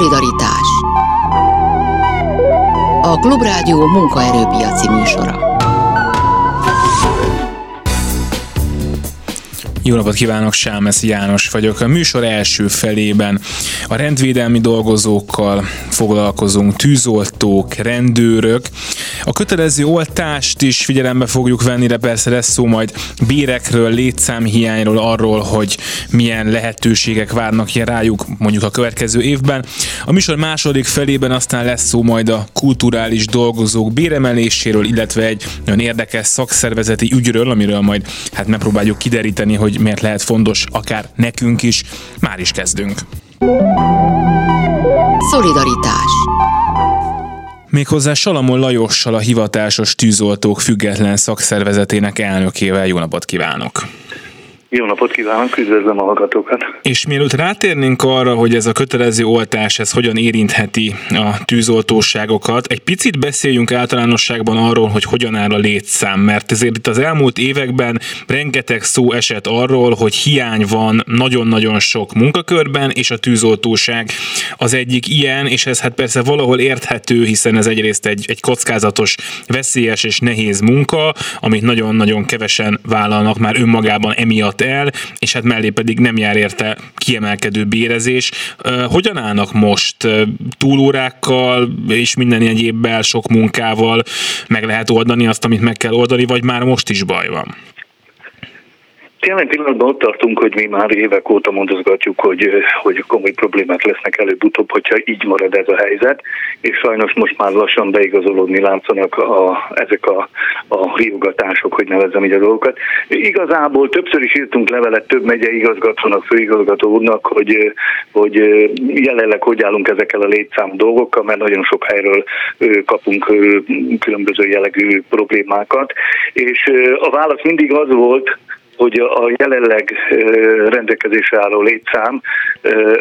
Szolidaritás A Klubrádió munkaerőpiaci műsora Jó napot kívánok, Sámesz János vagyok. A műsor első felében a rendvédelmi dolgozókkal foglalkozunk, tűzoltók, rendőrök. A kötelező oltást is figyelembe fogjuk venni, de persze lesz szó majd bérekről, létszámhiányról, arról, hogy milyen lehetőségek várnak ilyen rájuk mondjuk a következő évben. A műsor második felében aztán lesz szó majd a kulturális dolgozók béremeléséről, illetve egy nagyon érdekes szakszervezeti ügyről, amiről majd hát megpróbáljuk kideríteni, hogy miért lehet fontos akár nekünk is. Már is kezdünk. Szolidaritás Méghozzá Salamon Lajossal a hivatásos tűzoltók független szakszervezetének elnökével. Jó napot kívánok! Jó napot kívánok, üdvözlöm a hallgatókat! És mielőtt rátérnénk arra, hogy ez a kötelező oltás ez hogyan érintheti a tűzoltóságokat, egy picit beszéljünk általánosságban arról, hogy hogyan áll a létszám, mert ezért itt az elmúlt években rengeteg szó esett arról, hogy hiány van nagyon-nagyon sok munkakörben, és a tűzoltóság az egyik ilyen, és ez hát persze valahol érthető, hiszen ez egyrészt egy, egy kockázatos, veszélyes és nehéz munka, amit nagyon-nagyon kevesen vállalnak már önmagában emiatt el, és hát mellé pedig nem jár érte kiemelkedő bérezés. Hogyan állnak most túlórákkal és minden egyébbel, sok munkával meg lehet oldani azt, amit meg kell oldani, vagy már most is baj van? Jelen pillanatban ott tartunk, hogy mi már évek óta mondozgatjuk, hogy, hogy komoly problémák lesznek előbb-utóbb, hogyha így marad ez a helyzet, és sajnos most már lassan beigazolódni látszanak a, ezek a, a riogatások, hogy nevezzem így a dolgokat. Igazából többször is írtunk levelet több megye igazgatónak, főigazgató úrnak, hogy, hogy jelenleg hogy állunk ezekkel a létszám dolgokkal, mert nagyon sok helyről kapunk különböző jellegű problémákat, és a válasz mindig az volt, hogy a jelenleg rendelkezésre álló létszám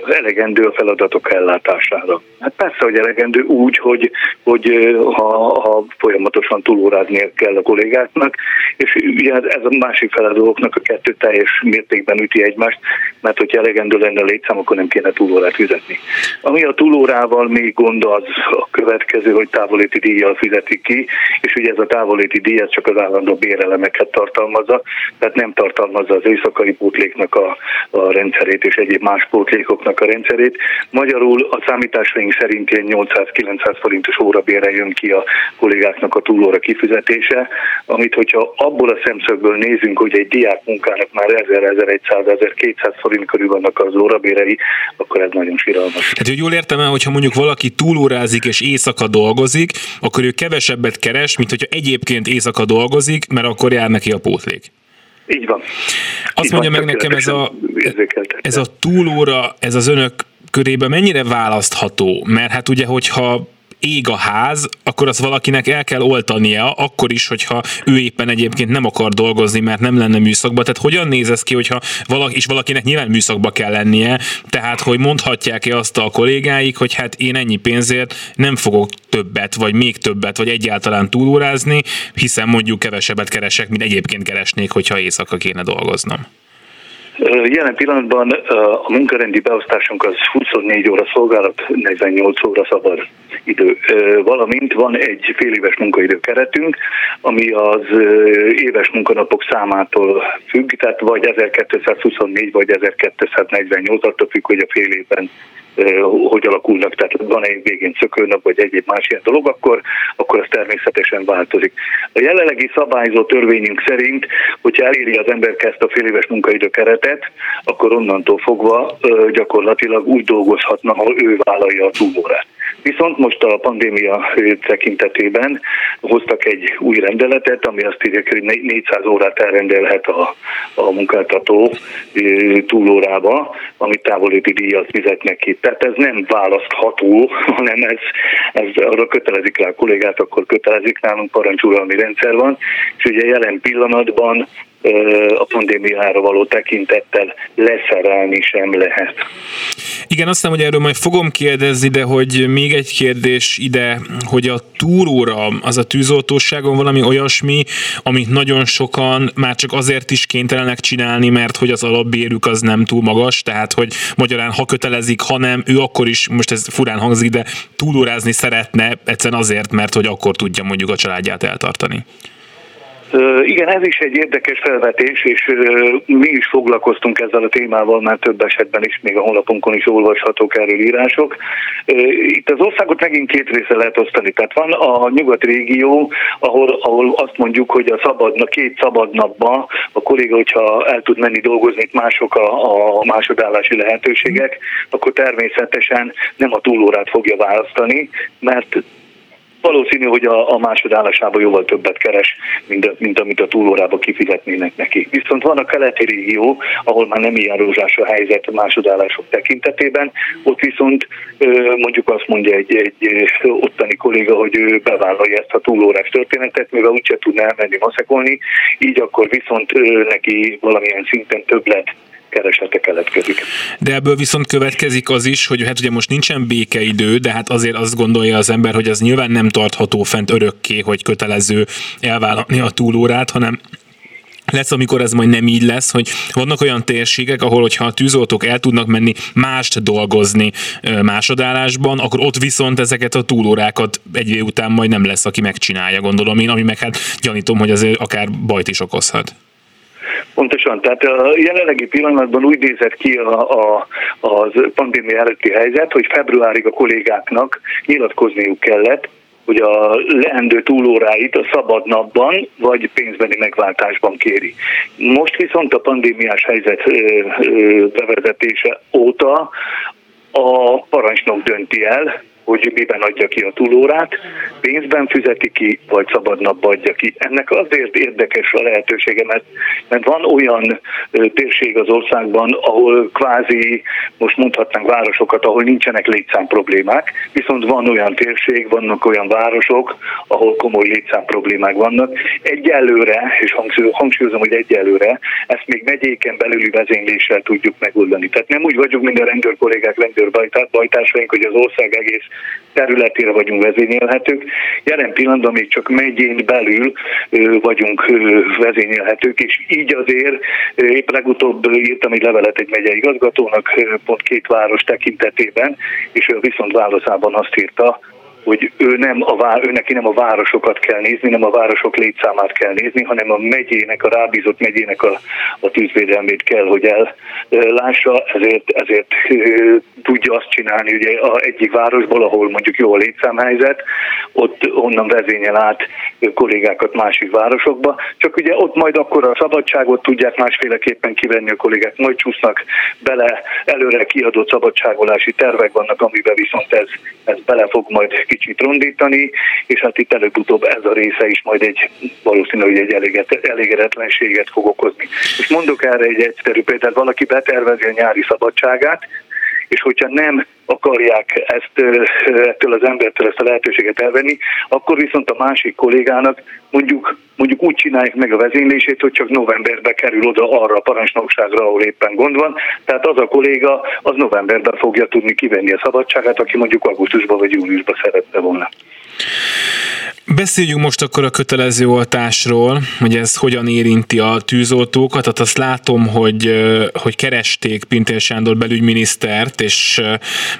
elegendő a feladatok ellátására. Hát persze, hogy elegendő úgy, hogy, hogy ha, ha folyamatosan túlórázni kell a kollégáknak, és ugye ez a másik feladóknak a kettő teljes mértékben üti egymást, mert hogyha elegendő lenne a létszám, akkor nem kéne túlórát fizetni. Ami a túlórával még gond az a következő, hogy távoléti díjjal fizetik ki, és ugye ez a távoléti díj csak az állandó bérelemeket tartalmazza, tehát nem tart tartalmazza az éjszakai pótléknak a, a rendszerét és egyéb más pótlékoknak a rendszerét. Magyarul a számításaink szerint ilyen 800-900 forintos órabére jön ki a kollégáknak a túlóra kifizetése, amit hogyha abból a szemszögből nézünk, hogy egy diák munkának már 1000-1100-1200 forint körül vannak az órabérei, akkor ez nagyon síralmas. Hát, hogy jól értem el, hogyha mondjuk valaki túlórázik és éjszaka dolgozik, akkor ő kevesebbet keres, mint hogyha egyébként éjszaka dolgozik, mert akkor jár neki a pótlék. Így van. Azt Így mondja van, meg nekem, ez a, ez a túlóra, ez az önök körében mennyire választható? Mert hát ugye, hogyha ég a ház, akkor azt valakinek el kell oltania, akkor is, hogyha ő éppen egyébként nem akar dolgozni, mert nem lenne műszakban. Tehát hogyan néz ez ki, hogyha valaki, és valakinek nyilván műszakba kell lennie, tehát hogy mondhatják-e azt a kollégáik, hogy hát én ennyi pénzért nem fogok többet, vagy még többet, vagy egyáltalán túlórázni, hiszen mondjuk kevesebbet keresek, mint egyébként keresnék, hogyha éjszaka kéne dolgoznom. Jelen pillanatban a munkarendi beosztásunk az 24 óra szolgálat, 48 óra szabad idő. Valamint van egy fél éves munkaidő keretünk, ami az éves munkanapok számától függ, tehát vagy 1224 vagy 1248, attól függ, hogy a fél évben hogy alakulnak, tehát van egy végén szökőnap, vagy egyéb más ilyen dolog, akkor, akkor az természetesen változik. A jelenlegi szabályzó törvényünk szerint, hogyha eléri az ember ezt a fél éves munkaidő keretet, akkor onnantól fogva gyakorlatilag úgy dolgozhatna, ha ő vállalja a túlórát. Viszont most a pandémia tekintetében hoztak egy új rendeletet, ami azt írja, hogy 400 órát elrendelhet a, a munkáltató túlórába, amit távolíti díjat fizetnek ki. Tehát ez nem választható, hanem ez, ez arra kötelezik rá a kollégát, akkor kötelezik nálunk parancsuralmi rendszer van, és ugye jelen pillanatban a pandémiára való tekintettel leszerelni sem lehet. Igen, azt hiszem, hogy erről majd fogom kérdezni, de hogy még egy kérdés ide, hogy a túróra, az a tűzoltóságon valami olyasmi, amit nagyon sokan már csak azért is kénytelenek csinálni, mert hogy az alapbérük az nem túl magas, tehát hogy magyarán ha kötelezik, ha nem, ő akkor is, most ez furán hangzik, de túlórázni szeretne, egyszerűen azért, mert hogy akkor tudja mondjuk a családját eltartani. Igen, ez is egy érdekes felvetés, és mi is foglalkoztunk ezzel a témával már több esetben is, még a honlapunkon is olvashatók erről írások. Itt az országot megint két része lehet osztani. Tehát van a nyugat régió, ahol, ahol azt mondjuk, hogy a szabad, a két szabad napban a kolléga, hogyha el tud menni dolgozni, itt mások a, a másodállási lehetőségek, akkor természetesen nem a túlórát fogja választani, mert valószínű, hogy a, a másodállásában jóval többet keres, mint, mint amit a túlórába kifizetnének neki. Viszont van a keleti régió, ahol már nem ilyen rózsás a helyzet a másodállások tekintetében, ott viszont mondjuk azt mondja egy, egy ottani kolléga, hogy ő bevállalja ezt a túlórás történetet, mivel úgyse tudna elmenni maszekolni, így akkor viszont neki valamilyen szinten többlet kereslete keletkezik. De ebből viszont következik az is, hogy hát ugye most nincsen békeidő, de hát azért azt gondolja az ember, hogy az nyilván nem tartható fent örökké, hogy kötelező elvállalni a túlórát, hanem lesz, amikor ez majd nem így lesz, hogy vannak olyan térségek, ahol, hogyha a tűzoltók el tudnak menni mást dolgozni másodállásban, akkor ott viszont ezeket a túlórákat egy év után majd nem lesz, aki megcsinálja, gondolom én, ami meg hát gyanítom, hogy azért akár bajt is okozhat. Pontosan, tehát a jelenlegi pillanatban úgy nézett ki a, a, az pandémia előtti helyzet, hogy februárig a kollégáknak nyilatkozniuk kellett, hogy a leendő túlóráit a szabad napban vagy pénzbeni megváltásban kéri. Most viszont a pandémiás helyzet bevezetése óta a parancsnok dönti el, hogy miben adja ki a túlórát, pénzben fizeti ki, vagy szabadnapba adja ki. Ennek azért érdekes a lehetősége, mert, mert van olyan térség az országban, ahol kvázi, most mondhatnánk városokat, ahol nincsenek létszám problémák, viszont van olyan térség, vannak olyan városok, ahol komoly létszám problémák vannak. Egyelőre, és hangsúlyozom, hogy egyelőre, ezt még megyéken belüli vezényléssel tudjuk megoldani. Tehát nem úgy vagyunk, mint a rendőr kollégák, rendőr bajtársaink, hogy az ország egész területére vagyunk vezényelhetők. Jelen pillanatban még csak megyén belül vagyunk vezényelhetők, és így azért épp legutóbb írtam egy levelet egy megyei igazgatónak, pont két város tekintetében, és ő viszont válaszában azt írta, hogy ő nem a vár, ő neki nem a városokat kell nézni, nem a városok létszámát kell nézni, hanem a megyének, a rábízott megyének a, a tűzvédelmét kell, hogy ellássa, ezért, ezért tudja azt csinálni, ugye a egyik városból, ahol mondjuk jó a létszámhelyzet, ott onnan vezényel át kollégákat másik városokba, csak ugye ott majd akkor a szabadságot tudják másféleképpen kivenni a kollégák, majd csúsznak bele, előre kiadott szabadságolási tervek vannak, amiben viszont ez, ez bele fog majd kicsit rondítani, és hát itt előbb-utóbb ez a része is majd egy valószínű, hogy egy elégedetlenséget fog okozni. És mondok erre egy egyszerű példát, valaki betervezi a nyári szabadságát, és hogyha nem akarják ezt ettől az embertől ezt a lehetőséget elvenni, akkor viszont a másik kollégának mondjuk, mondjuk úgy csinálják meg a vezénylését, hogy csak novemberbe kerül oda arra a parancsnokságra, ahol éppen gond van. Tehát az a kolléga az novemberben fogja tudni kivenni a szabadságát, aki mondjuk augusztusban vagy júniusban szeretne volna. Beszéljünk most akkor a kötelező oltásról, hogy ez hogyan érinti a tűzoltókat. Tehát azt látom, hogy, hogy keresték Pintér Sándor belügyminisztert, és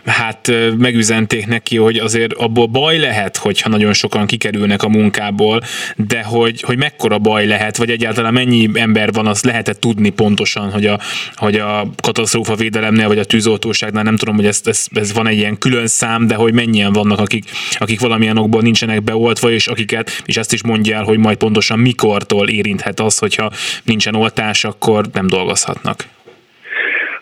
hát megüzenték neki, hogy azért abból baj lehet, hogyha nagyon sokan kikerülnek a munkából, de hogy, hogy mekkora baj lehet, vagy egyáltalán mennyi ember van, azt lehetett tudni pontosan, hogy a, hogy a katasztrófa védelemnél, vagy a tűzoltóságnál, nem tudom, hogy ez, ez, ez van egy ilyen külön szám, de hogy mennyien vannak, akik, akik valamilyen okból nincsenek beoltva, és akiket, és ezt is mondja el, hogy majd pontosan mikortól érinthet az, hogyha nincsen oltás, akkor nem dolgozhatnak.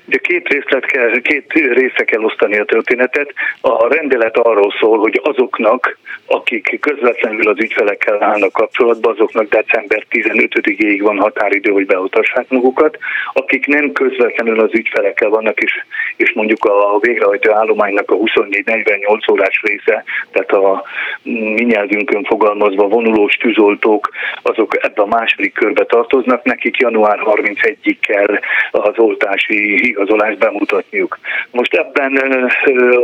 Ugye két, részlet kell, két része kell osztani a történetet. A rendelet arról szól, hogy azoknak, akik közvetlenül az ügyfelekkel állnak kapcsolatban, azoknak december 15-ig van határidő, hogy beoltassák magukat. Akik nem közvetlenül az ügyfelekkel vannak, és, és mondjuk a végrehajtó állománynak a 24-48 órás része, tehát a mi nyelvünkön fogalmazva vonulós tűzoltók, azok ebbe a második körbe tartoznak, nekik január 31-ig kell az oltási beigazolást bemutatniuk. Most ebben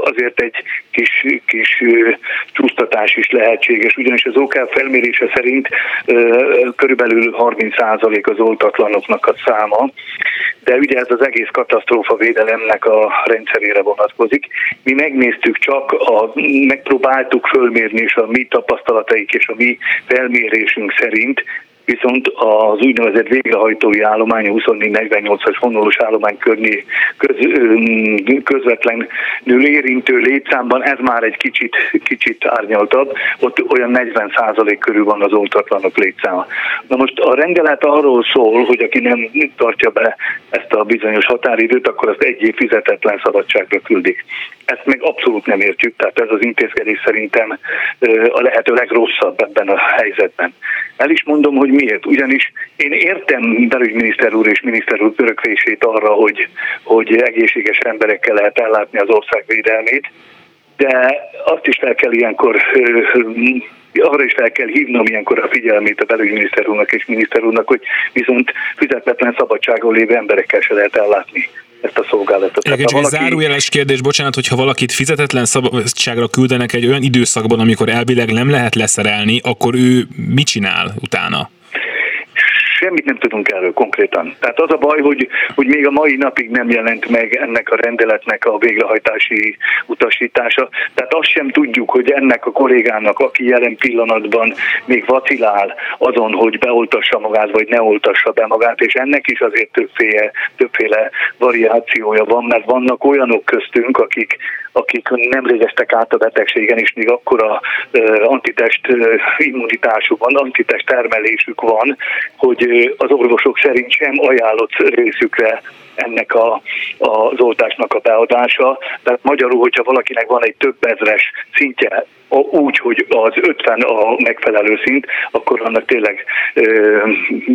azért egy kis, kis csúsztatás is lehetséges, ugyanis az OK felmérése szerint körülbelül 30% az oltatlanoknak a száma, de ugye ez az egész katasztrófa védelemnek a rendszerére vonatkozik. Mi megnéztük csak, a, megpróbáltuk fölmérni, és a mi tapasztalataik és a mi felmérésünk szerint viszont az úgynevezett végrehajtói állomány, a 24-48-as vonalos állomány körné, köz, közvetlenül érintő létszámban ez már egy kicsit, kicsit árnyaltabb, ott olyan 40% körül van az oltatlanok létszáma. Na most a rendelet arról szól, hogy aki nem tartja be ezt a bizonyos határidőt, akkor azt egy év fizetetlen szabadságra küldik. Ezt meg abszolút nem értjük, tehát ez az intézkedés szerintem a lehető legrosszabb ebben a helyzetben. El is mondom, hogy miért. Ugyanis én értem belügyminiszter úr és miniszter úr öröklését arra, hogy, hogy egészséges emberekkel lehet ellátni az ország védelmét, de azt is fel kell ilyenkor arra is fel kell hívnom ilyenkor a figyelmét a belügyminiszter úrnak és miniszter úrnak, hogy viszont fizetetlen szabadságon lévő emberekkel se lehet ellátni ezt a szolgálatot. Igen, csak valaki... zárójeles kérdés, bocsánat, hogyha valakit fizetetlen szabadságra küldenek egy olyan időszakban, amikor elvileg nem lehet leszerelni, akkor ő mit csinál utána? Semmit nem tudunk erről konkrétan. Tehát az a baj, hogy, hogy még a mai napig nem jelent meg ennek a rendeletnek a végrehajtási utasítása. Tehát azt sem tudjuk, hogy ennek a kollégának, aki jelen pillanatban még vacilál azon, hogy beoltassa magát, vagy ne oltassa be magát, és ennek is azért többféle, többféle variációja van, mert vannak olyanok köztünk, akik, akik nem régeztek át a betegségen, és még akkor a antitest immunitásuk van, antitest termelésük van, hogy az orvosok szerint sem ajánlott részükre ennek a, az oltásnak a beadása. Tehát magyarul, hogyha valakinek van egy több ezres szintje úgy, hogy az 50 a megfelelő szint, akkor annak tényleg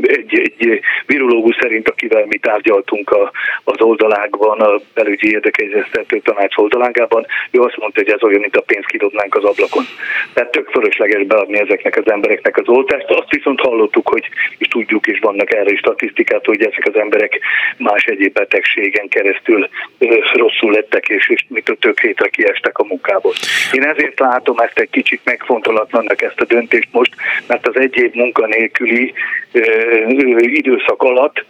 egy, egy virológus szerint, akivel mi tárgyaltunk a, az oldalákban, a belügyi érdekegyeztető tanács oldalágában, ő azt mondta, hogy ez olyan, mint a pénzt kidobnánk az ablakon. Tehát tök fölösleges beadni ezeknek az embereknek az oltást. Azt viszont hallottuk, hogy és tudjuk, és vannak erre is statisztikát, hogy ezek az emberek más egyéb betegségen keresztül rosszul lettek, és, és mit a tök hétre kiestek a munkából. Én ezért látom ezt egy kicsit megfontolatlannak ezt a döntést most, mert az egy év munkanélküli időszak alatt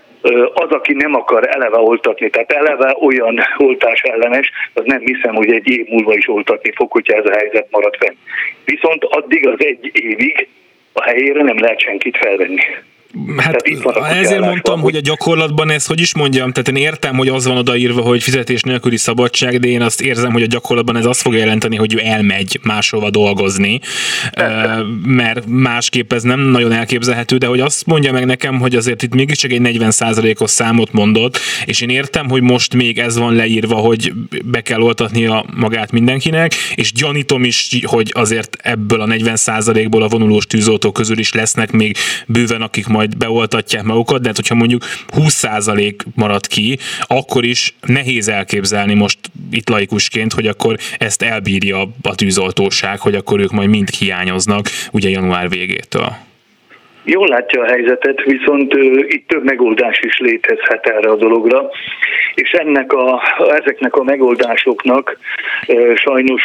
az, aki nem akar eleve oltatni, tehát eleve olyan oltás ellenes, az nem hiszem, hogy egy év múlva is oltatni fog, hogyha ez a helyzet marad fenn. Viszont addig az egy évig a helyére nem lehet senkit felvenni. Hát ezért mondtam, hogy a gyakorlatban ez, hogy is mondjam, tehát én értem, hogy az van odaírva, hogy fizetés nélküli szabadság, de én azt érzem, hogy a gyakorlatban ez azt fogja jelenteni, hogy ő elmegy máshova dolgozni, Persze. mert másképp ez nem nagyon elképzelhető, de hogy azt mondja meg nekem, hogy azért itt mégiscsak egy 40%-os számot mondott, és én értem, hogy most még ez van leírva, hogy be kell oltatnia magát mindenkinek, és gyanítom is, hogy azért ebből a 40%-ból a vonulós tűzoltók közül is lesznek még bőven, akik majd majd beoltatják magukat, de hát hogyha mondjuk 20% marad ki, akkor is nehéz elképzelni most itt laikusként, hogy akkor ezt elbírja a tűzoltóság, hogy akkor ők majd mind hiányoznak ugye január végétől. Jól látja a helyzetet, viszont itt több megoldás is létezhet erre a dologra, és ennek a, ezeknek a megoldásoknak sajnos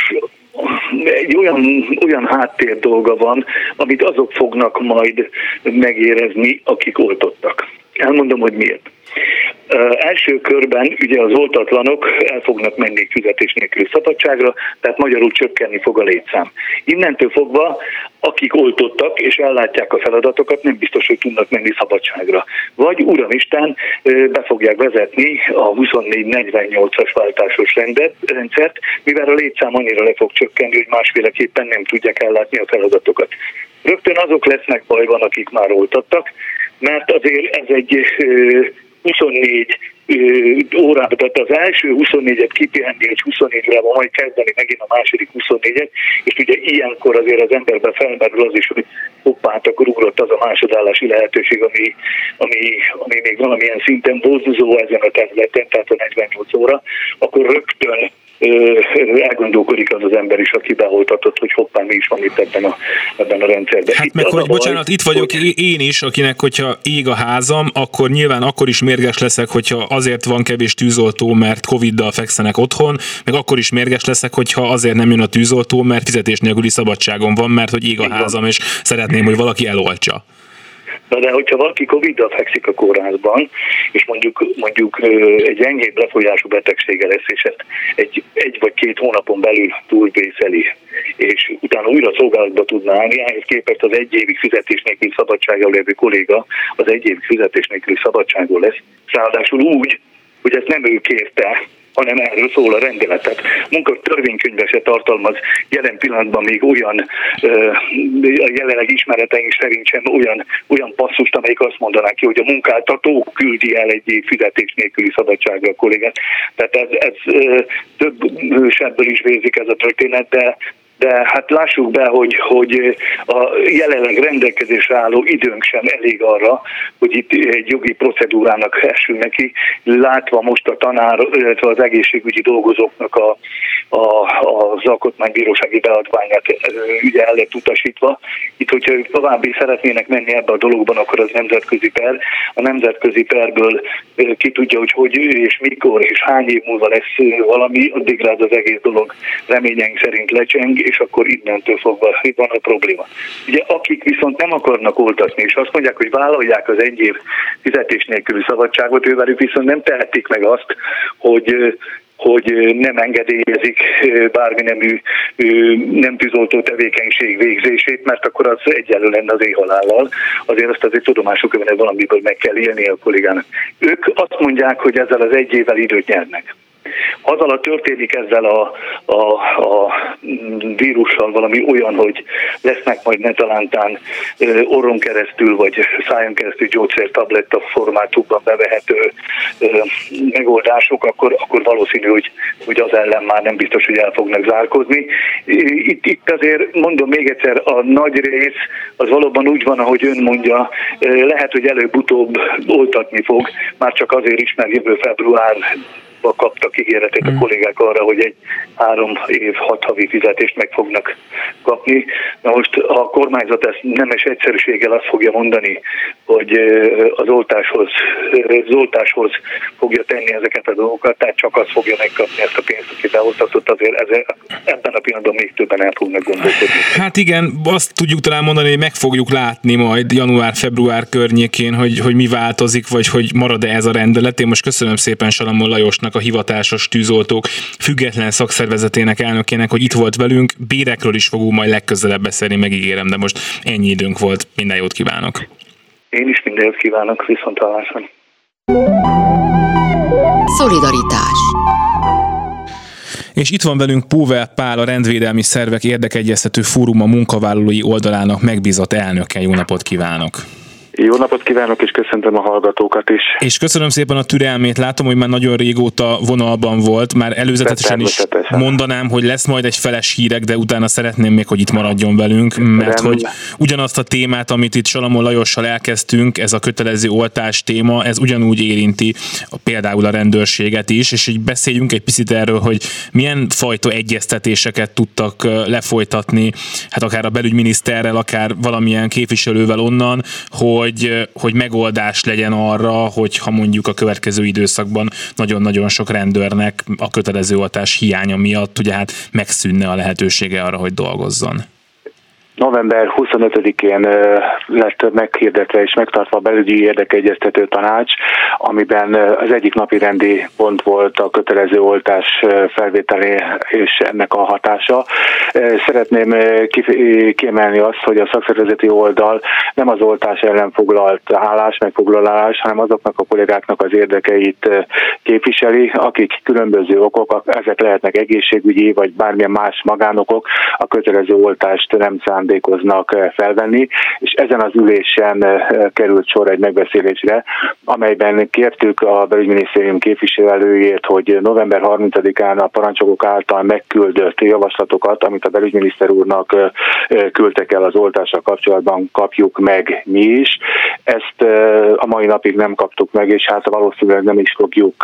egy olyan, olyan háttér dolga van, amit azok fognak majd megérezni, akik oltottak. Elmondom, hogy miért. Első körben ugye az oltatlanok el fognak menni fizetés nélküli szabadságra, tehát magyarul csökkenni fog a létszám. Innentől fogva, akik oltottak és ellátják a feladatokat, nem biztos, hogy tudnak menni szabadságra. Vagy Uramisten be fogják vezetni a 24-48-as váltásos rendet, rendszert, mivel a létszám annyira le fog csökkenni, hogy másféleképpen nem tudják ellátni a feladatokat. Rögtön azok lesznek bajban, akik már oltattak, mert azért ez egy 24 órában, tehát az első 24-et kipihenni, és 24-re van majd kezdeni megint a második 24-et, és ugye ilyenkor azért az emberben felmerül az is, hogy hoppát, akkor ugrott az a másodállási lehetőség, ami, ami, ami még valamilyen szinten bozduzó ezen a területen, tehát a 48 óra, akkor rögtön elgondolkodik az az ember is, aki beoltatott, hogy hoppá, mi is van itt ebben a, ebben a rendszerben. Hát itt meg, hogy bocsánat, itt vagyok hogy... én is, akinek, hogyha ég a házam, akkor nyilván akkor is mérges leszek, hogyha azért van kevés tűzoltó, mert Covid-dal fekszenek otthon, meg akkor is mérges leszek, hogyha azért nem jön a tűzoltó, mert fizetés nélküli szabadságon van, mert hogy ég a házam, és szeretném, hogy valaki eloltsa. Na de hogyha valaki Covid-dal fekszik a kórházban, és mondjuk, mondjuk egy enyhébb lefolyású betegsége lesz, és ezt egy, egy vagy két hónapon belül túlvészeli, és utána újra szolgálatba tudná állni, ehhez képest az egy évig fizetés nélkül szabadsággal lévő kolléga az egy évig fizetés nélkül szabadságon lesz, ráadásul úgy, hogy ezt nem ő kérte, hanem erről szól a rendeletet. Munka törvénykönyve se tartalmaz jelen pillanatban még olyan, a jelenleg ismereteink szerint sem olyan, olyan passzust, amelyik azt mondaná ki, hogy a munkáltató küldi el egy év fizetés nélküli szabadságra a kollégát. Tehát ez, ez több sebből is vérzik ez a történet, de de hát lássuk be, hogy, hogy a jelenleg rendelkezésre álló időnk sem elég arra, hogy itt egy jogi procedúrának essünk neki, látva most a tanár, illetve az egészségügyi dolgozóknak a, a, az alkotmánybírósági beadványát ugye el lett utasítva. Itt, hogyha ők további szeretnének menni ebbe a dologban, akkor az nemzetközi per. A nemzetközi perből ki tudja, hogy hogy és mikor és hány év múlva lesz valami, addigra az egész dolog reményeink szerint lecseng, és akkor innentől fogva van a probléma. Ugye akik viszont nem akarnak oltatni, és azt mondják, hogy vállalják az egy év fizetés nélküli szabadságot, ővelük viszont nem tehetik meg azt, hogy hogy nem engedélyezik bármi nemű nem tűzoltó tevékenység végzését, mert akkor az egyelő lenne az éjhalállal. Azért azt azért tudomásuk hogy valamiből meg kell élni a kollégának. Ők azt mondják, hogy ezzel az egy évvel időt nyernek. Az alatt történik ezzel a, a, a vírussal valami olyan, hogy lesznek majd netalántán orron keresztül vagy szájon keresztül gyógyszertabletta formátumban bevehető megoldások, akkor, akkor valószínű, hogy, hogy az ellen már nem biztos, hogy el fognak zárkozni. Itt, itt azért mondom még egyszer, a nagy rész az valóban úgy van, ahogy ön mondja, lehet, hogy előbb-utóbb oltatni fog, már csak azért is, mert jövő február kaptak ígéretét a mm. kollégák arra, hogy egy három év, hat havi fizetést meg fognak kapni. Na most a kormányzat ezt nemes egyszerűséggel azt fogja mondani, hogy az oltáshoz, az oltáshoz fogja tenni ezeket a dolgokat, tehát csak az fogja megkapni ezt a pénzt, aki beoltatott, azért ez, ebben a pillanatban még többen el fognak gondolkodni. Hát igen, azt tudjuk talán mondani, hogy meg fogjuk látni majd január-február környékén, hogy, hogy mi változik, vagy hogy marad-e ez a rendelet. Én most köszönöm szépen Salamon Lajosnak, a hivatásos tűzoltók független szakszervezetének elnökének, hogy itt volt velünk. Bérekről is fogunk majd legközelebb beszélni, megígérem, de most ennyi időnk volt. Minden jót kívánok! Én is minden jót kívánok, viszont hallásra. Szolidaritás és itt van velünk Póvel Pál, a rendvédelmi szervek érdekegyeztető fóruma munkavállalói oldalának megbízott elnöke. Jó napot kívánok! Jó napot kívánok, és köszöntöm a hallgatókat is. És köszönöm szépen a türelmét. Látom, hogy már nagyon régóta vonalban volt. Már előzetesen is mondanám, hogy lesz majd egy feles hírek, de utána szeretném még, hogy itt maradjon velünk, mert Nem. hogy ugyanazt a témát, amit itt Salamon Lajossal elkezdtünk, ez a kötelező oltás téma, ez ugyanúgy érinti például a rendőrséget is, és így beszéljünk egy picit erről, hogy milyen fajta egyeztetéseket tudtak lefolytatni, hát akár a belügyminiszterrel, akár valamilyen képviselővel onnan, hogy hogy, hogy megoldás legyen arra, hogy ha mondjuk a következő időszakban nagyon-nagyon sok rendőrnek a kötelező oltás hiánya miatt ugye hát megszűnne a lehetősége arra, hogy dolgozzon. November 25-én lett meghirdetve és megtartva a belügyi érdekegyeztető tanács, amiben az egyik napi rendi pont volt a kötelező oltás felvételé és ennek a hatása. Szeretném kiemelni azt, hogy a szakszervezeti oldal nem az oltás ellen foglalt állás, megfoglalás, hanem azoknak a kollégáknak az érdekeit képviseli, akik különböző okok, ezek lehetnek egészségügyi vagy bármilyen más magánokok, a kötelező oltást nem szán szándékoznak felvenni, és ezen az ülésen került sor egy megbeszélésre, amelyben kértük a belügyminisztérium képviselőjét, hogy november 30-án a parancsokok által megküldött javaslatokat, amit a belügyminiszter úrnak küldtek el az oltással kapcsolatban, kapjuk meg mi is. Ezt a mai napig nem kaptuk meg, és hát valószínűleg nem is fogjuk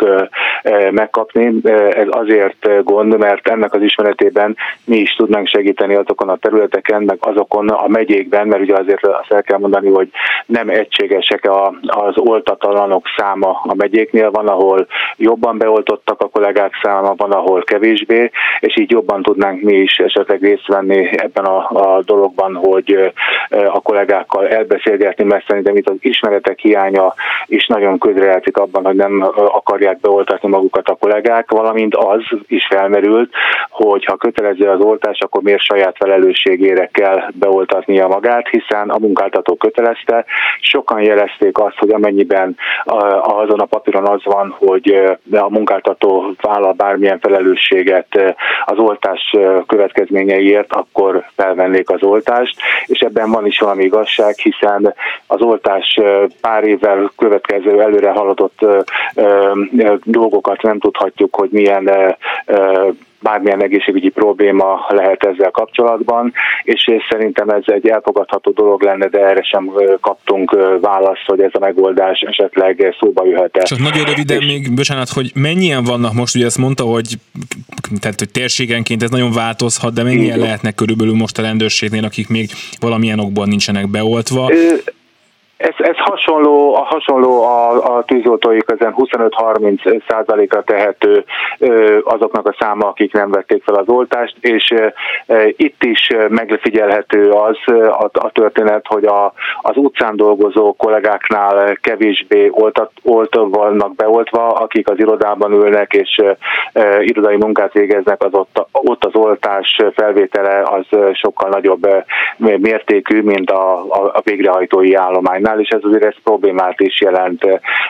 megkapni. Ez azért gond, mert ennek az ismeretében mi is tudnánk segíteni azokon a területeken, meg azokon a megyékben, mert ugye azért azt el kell mondani, hogy nem egységesek az oltatlanok száma a megyéknél, van, ahol jobban beoltottak a kollégák száma, van, ahol kevésbé, és így jobban tudnánk mi is esetleg részt venni ebben a, a dologban, hogy a kollégákkal elbeszélgetni, mert szerintem itt az ismeretek hiánya is nagyon közrejátszik abban, hogy nem akarják beoltatni magukat a kollégák, valamint az is felmerült, hogy ha kötelező az oltás, akkor miért saját felelősségére kell beoltatnia magát, hiszen a munkáltató kötelezte. Sokan jelezték azt, hogy amennyiben azon a papíron az van, hogy a munkáltató vállal bármilyen felelősséget az oltás következményeiért, akkor felvennék az oltást, és ebben van is valami igazság, hiszen az oltás pár évvel következő előre haladott dolgokat nem tudhatjuk, hogy milyen bármilyen egészségügyi probléma lehet ezzel kapcsolatban, és szerintem ez egy elfogadható dolog lenne, de erre sem kaptunk választ, hogy ez a megoldás esetleg szóba jöhet-e. Csak nagyon röviden és... még, bocsánat, hogy mennyien vannak most, ugye ezt mondta, hogy, tehát, hogy térségenként ez nagyon változhat, de mennyien lehetnek körülbelül most a rendőrségnél, akik még valamilyen okból nincsenek beoltva? Ö, ez, ez hasonló, a hasonló a, a tűzoltói közön 25-30 százalékra tehető azoknak a száma, akik nem vették fel az oltást, és itt is megfigyelhető az a, a történet, hogy a, az utcán dolgozó kollégáknál kevésbé oltat, olt vannak beoltva, akik az irodában ülnek és irodai munkát végeznek, az ott, ott az oltás felvétele az sokkal nagyobb mértékű, mint a, a, a végrehajtói állomány és ez azért ez problémát is jelent,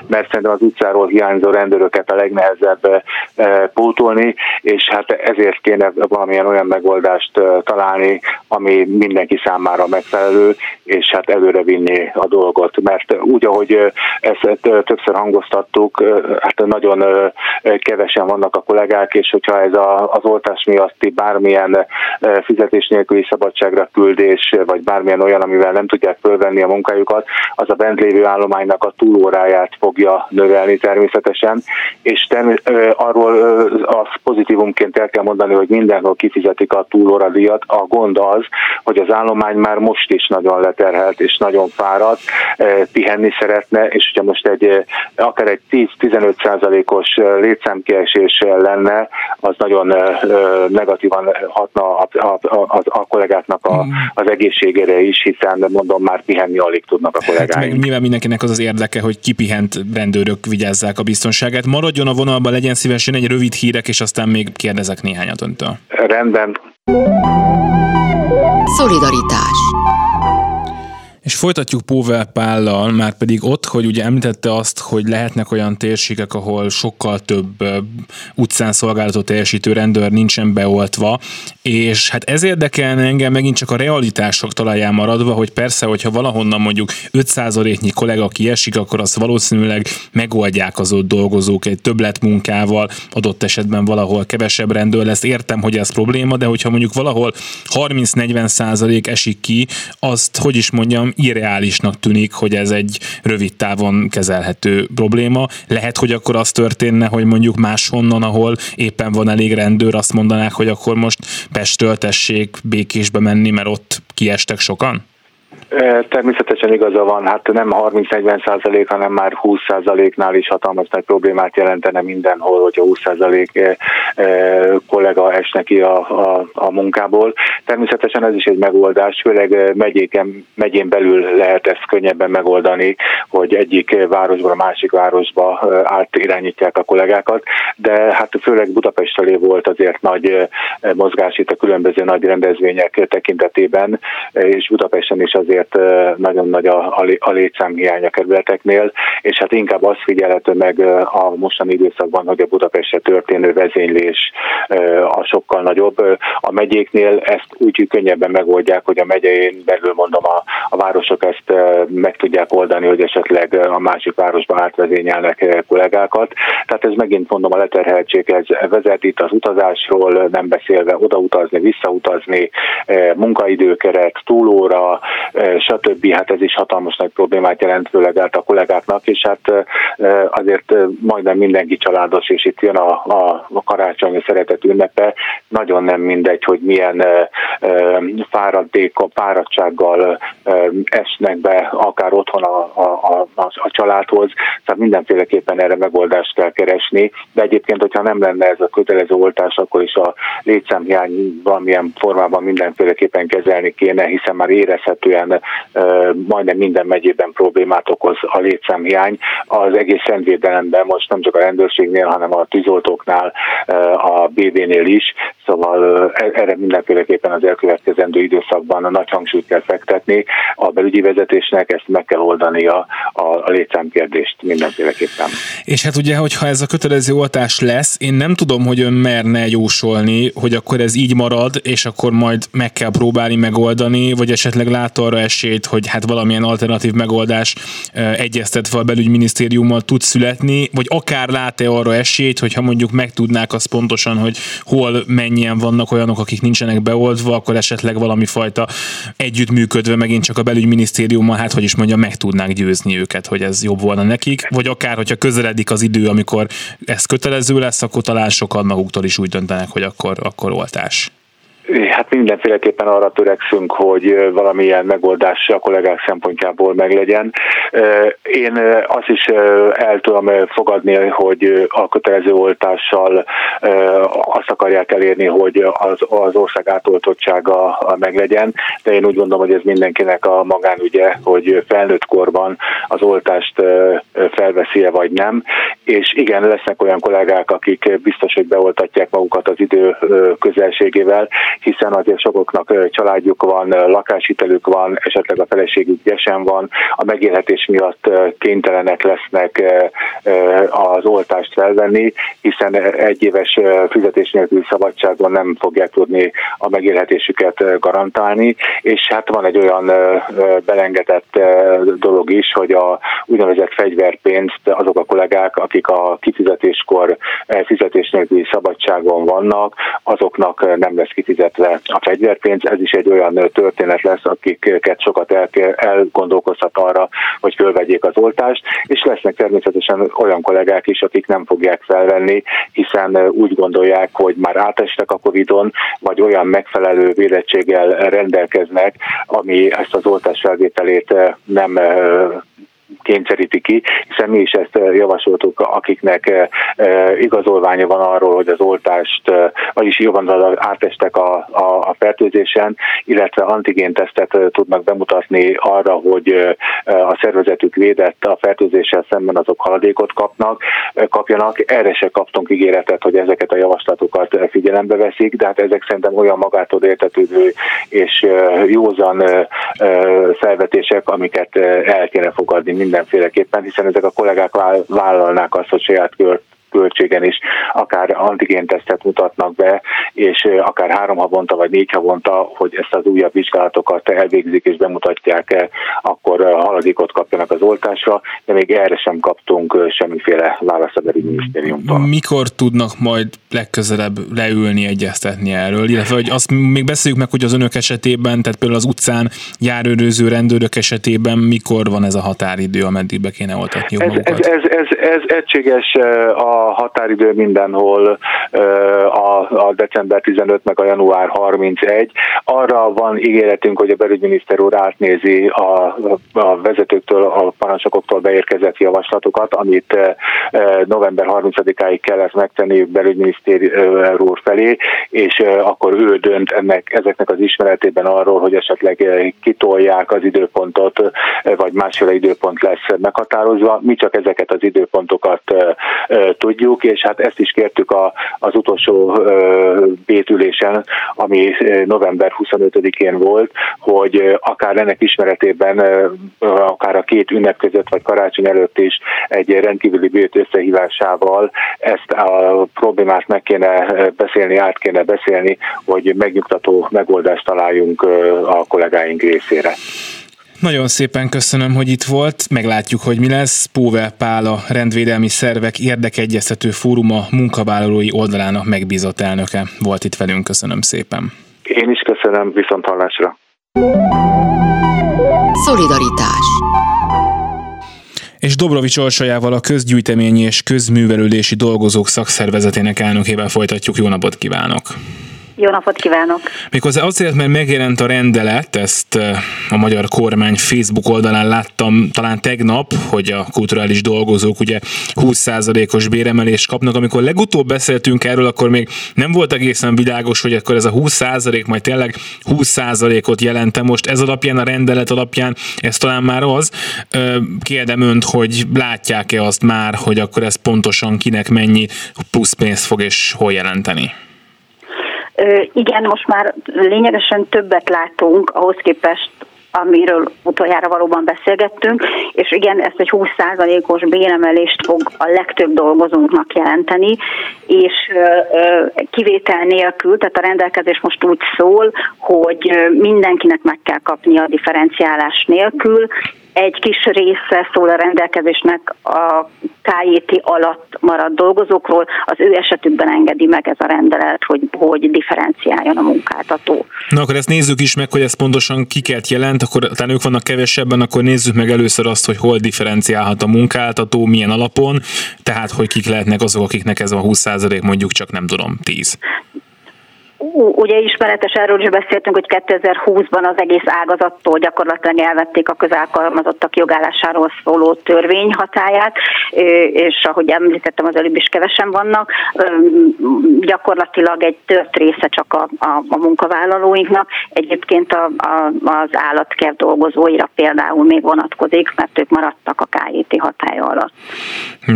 mert szerintem az utcáról hiányzó rendőröket a legnehezebb eh, pótolni, és hát ezért kéne valamilyen olyan megoldást eh, találni, ami mindenki számára megfelelő, és hát előre vinni a dolgot, mert úgy, ahogy eh, ezt többször hangoztattuk, hát nagyon kevesen vannak a kollégák, és hogyha ez az oltás miatti bármilyen fizetés nélküli szabadságra küldés, vagy bármilyen olyan, amivel nem tudják fölvenni a munkájukat, az a bent lévő állománynak a túlóráját fogja növelni természetesen, és termé- arról az pozitívumként el kell mondani, hogy mindenhol kifizetik a túlóradíjat. A gond az, hogy az állomány már most is nagyon leterhelt és nagyon fáradt, pihenni szeretne, és hogyha most egy akár egy 10-15 százalékos létszámkiesés lenne, az nagyon negatívan hatna a, a, a, a kollégáknak a, mm. az egészségére is, hiszen mondom, már pihenni alig tudnak a kollégák. Hát meg nyilván mindenkinek az az érdeke, hogy kipihent rendőrök vigyázzák a biztonságát. Maradjon a vonalban, legyen szívesen egy rövid hírek, és aztán még kérdezek néhányat öntől. Rendben. Szolidaritás és folytatjuk Póvel Pállal, már pedig ott, hogy ugye említette azt, hogy lehetnek olyan térségek, ahol sokkal több utcán szolgálatot teljesítő rendőr nincsen beoltva, és hát ez érdekelne engem megint csak a realitások talaján maradva, hogy persze, hogyha valahonnan mondjuk 5%-nyi kollega kiesik, akkor azt valószínűleg megoldják az ott dolgozók egy többlet munkával, adott esetben valahol kevesebb rendőr lesz. Értem, hogy ez probléma, de hogyha mondjuk valahol 30-40% esik ki, azt, hogy is mondjam, irreálisnak tűnik, hogy ez egy rövid távon kezelhető probléma. Lehet, hogy akkor az történne, hogy mondjuk máshonnan, ahol éppen van elég rendőr, azt mondanák, hogy akkor most Pestől tessék békésbe menni, mert ott kiestek sokan? Természetesen igaza van, hát nem 30-40 százalék, hanem már 20 százaléknál is hatalmas nagy problémát jelentene mindenhol, hogyha 20 százalék kollega esne ki a, a, a munkából. Természetesen ez is egy megoldás, főleg megyéken, megyén belül lehet ezt könnyebben megoldani, hogy egyik városba a másik városba átirányítják a kollégákat, de hát főleg Budapest felé volt azért nagy mozgás itt a különböző nagy rendezvények tekintetében, és Budapesten is azért azért nagyon nagy a, a létszámhiány a kerületeknél, és hát inkább azt figyelhető meg a mostani időszakban, hogy a Budapestre történő visszaélés a sokkal nagyobb. A megyéknél ezt úgy könnyebben megoldják, hogy a megyei belül mondom a, a városok ezt meg tudják oldani, hogy esetleg a másik városba átvezényelnek kollégákat. Tehát ez megint mondom a leterheltséghez vezet itt az utazásról, nem beszélve odautazni, visszautazni, munkaidőkeret, túlóra, stb. Hát ez is hatalmas nagy problémát jelent, főleg át a kollégáknak, és hát azért majdnem mindenki családos, és itt jön a, a, karácsonyi szeretet ünnepe, nagyon nem mindegy, hogy milyen fáradtékkal, fáradtsággal esnek be, akár otthon a, a, a, a családhoz, tehát mindenféleképpen erre megoldást kell keresni, de egyébként, hogyha nem lenne ez a kötelező oltás, akkor is a létszámhiány valamilyen formában mindenféleképpen kezelni kéne, hiszen már érezhetően majdnem minden megyében problémát okoz a létszámhiány. Az egész szentvédelemben most nem csak a rendőrségnél, hanem a tűzoltóknál, a BB-nél is, szóval erre mindenféleképpen az elkövetkezendő időszakban a nagy hangsúlyt kell fektetni. A belügyi vezetésnek ezt meg kell oldania a, a létszámkérdést mindenféleképpen. És hát ugye, hogyha ez a kötelező oltás lesz, én nem tudom, hogy ön merne jósolni, hogy akkor ez így marad, és akkor majd meg kell próbálni megoldani, vagy esetleg lát arra esélyt, hogy hát valamilyen alternatív megoldás egyeztetve a belügyminisztériummal tud születni, vagy akár lát-e arra esélyt, hogyha mondjuk megtudnák azt pontosan, hogy hol mennyien vannak olyanok, akik nincsenek beoltva, akkor esetleg valami fajta együttműködve megint csak a belügyminisztériummal, hát hogy is mondja, meg tudnák győzni őket, hogy ez jobb volna nekik, vagy akár, hogyha közeledik az idő, amikor ez kötelező lesz, akkor talán sokan maguktól is úgy döntenek, hogy akkor, akkor oltás. Hát mindenféleképpen arra törekszünk, hogy valamilyen megoldás a kollégák szempontjából meglegyen. Én azt is el tudom fogadni, hogy a kötelező oltással azt akarják elérni, hogy az, az ország átoltottsága meglegyen, de én úgy gondolom, hogy ez mindenkinek a magánügye, hogy felnőtt korban az oltást felveszi-e vagy nem, és igen, lesznek olyan kollégák, akik biztos, hogy beoltatják magukat az idő közelségével, hiszen azért sokoknak családjuk van, lakáshitelük van, esetleg a feleségük gyesen van, a megélhetés miatt kénytelenek lesznek az oltást felvenni, hiszen egy éves fizetés nélküli szabadságon nem fogják tudni a megélhetésüket garantálni, és hát van egy olyan belengedett dolog is, hogy a úgynevezett fegyverpénzt azok a kollégák, akik a kifizetéskor fizetés nélküli szabadságon vannak, azoknak nem lesz kifizetve illetve a fegyverpénz, ez is egy olyan történet lesz, akiket sokat el, elgondolkozhat arra, hogy fölvegyék az oltást, és lesznek természetesen olyan kollégák is, akik nem fogják felvenni, hiszen úgy gondolják, hogy már átestek a Covid-on, vagy olyan megfelelő védettséggel rendelkeznek, ami ezt az oltás felvételét nem kényszeríti ki, hiszen mi is ezt eh, javasoltuk, akiknek eh, eh, igazolványa van arról, hogy az oltást, vagyis jobban átestek a, a, a fertőzésen, illetve antigéntesztet tudnak bemutatni arra, hogy a szervezetük védett a fertőzéssel szemben azok haladékot kapnak, kapjanak. Erre se kaptunk ígéretet, hogy ezeket a javaslatokat figyelembe veszik, de hát ezek szerintem olyan magától értetődő és józan felvetések, amiket el kéne fogadni mindenféleképpen, hiszen ezek a kollégák vállalnák azt, hogy saját költségen is akár antigéntesztet mutatnak be, és akár három havonta vagy négy havonta, hogy ezt az újabb vizsgálatokat elvégzik és bemutatják, akkor haladékot kapjanak az oltásra, de még erre sem kaptunk semmiféle választ a minisztériumtól. Mikor tudnak majd legközelebb leülni, egyeztetni erről, illetve hogy azt még beszéljük meg, hogy az önök esetében, tehát például az utcán járőröző rendőrök esetében mikor van ez a határidő, ameddig be kéne oltatni ez, ez, ez, ez, ez egységes a határidő mindenhol a, a december 15 meg a január 31. Arra van ígéretünk, hogy a belügyminiszter úr átnézi a, a vezetőktől, a parancsokoktól beérkezett javaslatokat, amit november 30-áig kellett megtenni belügyminiszter úr felé, és akkor ő dönt ennek, ezeknek az ismeretében arról, hogy esetleg kitolják az időpontot, vagy másféle időpont lesz meghatározva. Mi csak ezeket az időpontokat tudjuk, és hát ezt is kértük a, az utolsó bétülésen, ami november 25-én volt, hogy akár ennek ismeretében, akár a két ünnep között, vagy karácsony előtt is egy rendkívüli bét összehívásával ezt a problémát meg kéne beszélni, át kéne beszélni, hogy megnyugtató megoldást találjunk a kollégáink részére. Nagyon szépen köszönöm, hogy itt volt. Meglátjuk, hogy mi lesz. Póvel Pál a rendvédelmi szervek érdekegyeztető fóruma munkavállalói oldalának megbízott elnöke volt itt velünk. Köszönöm szépen. Én is köszönöm, viszont hallásra. Szolidaritás és Dobrovics Orsolyával a közgyűjteményi és közművelődési dolgozók szakszervezetének elnökével folytatjuk. Jó napot kívánok! Jó napot kívánok! Méghozzá azért, mert megjelent a rendelet, ezt a magyar kormány Facebook oldalán láttam talán tegnap, hogy a kulturális dolgozók ugye 20%-os béremelést kapnak. Amikor legutóbb beszéltünk erről, akkor még nem volt egészen világos, hogy akkor ez a 20% majd tényleg 20%-ot jelente. Most ez alapján, a rendelet alapján ez talán már az. Kérdem önt, hogy látják-e azt már, hogy akkor ez pontosan kinek mennyi plusz pénzt fog és hol jelenteni? Igen, most már lényegesen többet látunk ahhoz képest, amiről utoljára valóban beszélgettünk, és igen, ezt egy 20%-os béremelést fog a legtöbb dolgozónknak jelenteni, és kivétel nélkül, tehát a rendelkezés most úgy szól, hogy mindenkinek meg kell kapni a differenciálás nélkül, egy kis része szól a rendelkezésnek a KJT alatt maradt dolgozókról, az ő esetükben engedi meg ez a rendelet, hogy, hogy differenciáljon a munkáltató. Na akkor ezt nézzük is meg, hogy ez pontosan kiket jelent, akkor talán ők vannak kevesebben, akkor nézzük meg először azt, hogy hol differenciálhat a munkáltató, milyen alapon, tehát hogy kik lehetnek azok, akiknek ez a 20% mondjuk csak nem tudom, 10. Ugye ismeretes, erről is beszéltünk, hogy 2020-ban az egész ágazattól gyakorlatilag elvették a közálkalmazottak jogállásáról szóló törvény hatáját, és ahogy említettem, az előbb is kevesen vannak. Gyakorlatilag egy tört része csak a, a, a munkavállalóinknak. Egyébként a, a, az állatkert dolgozóira például még vonatkozik, mert ők maradtak a KIT hatája alatt.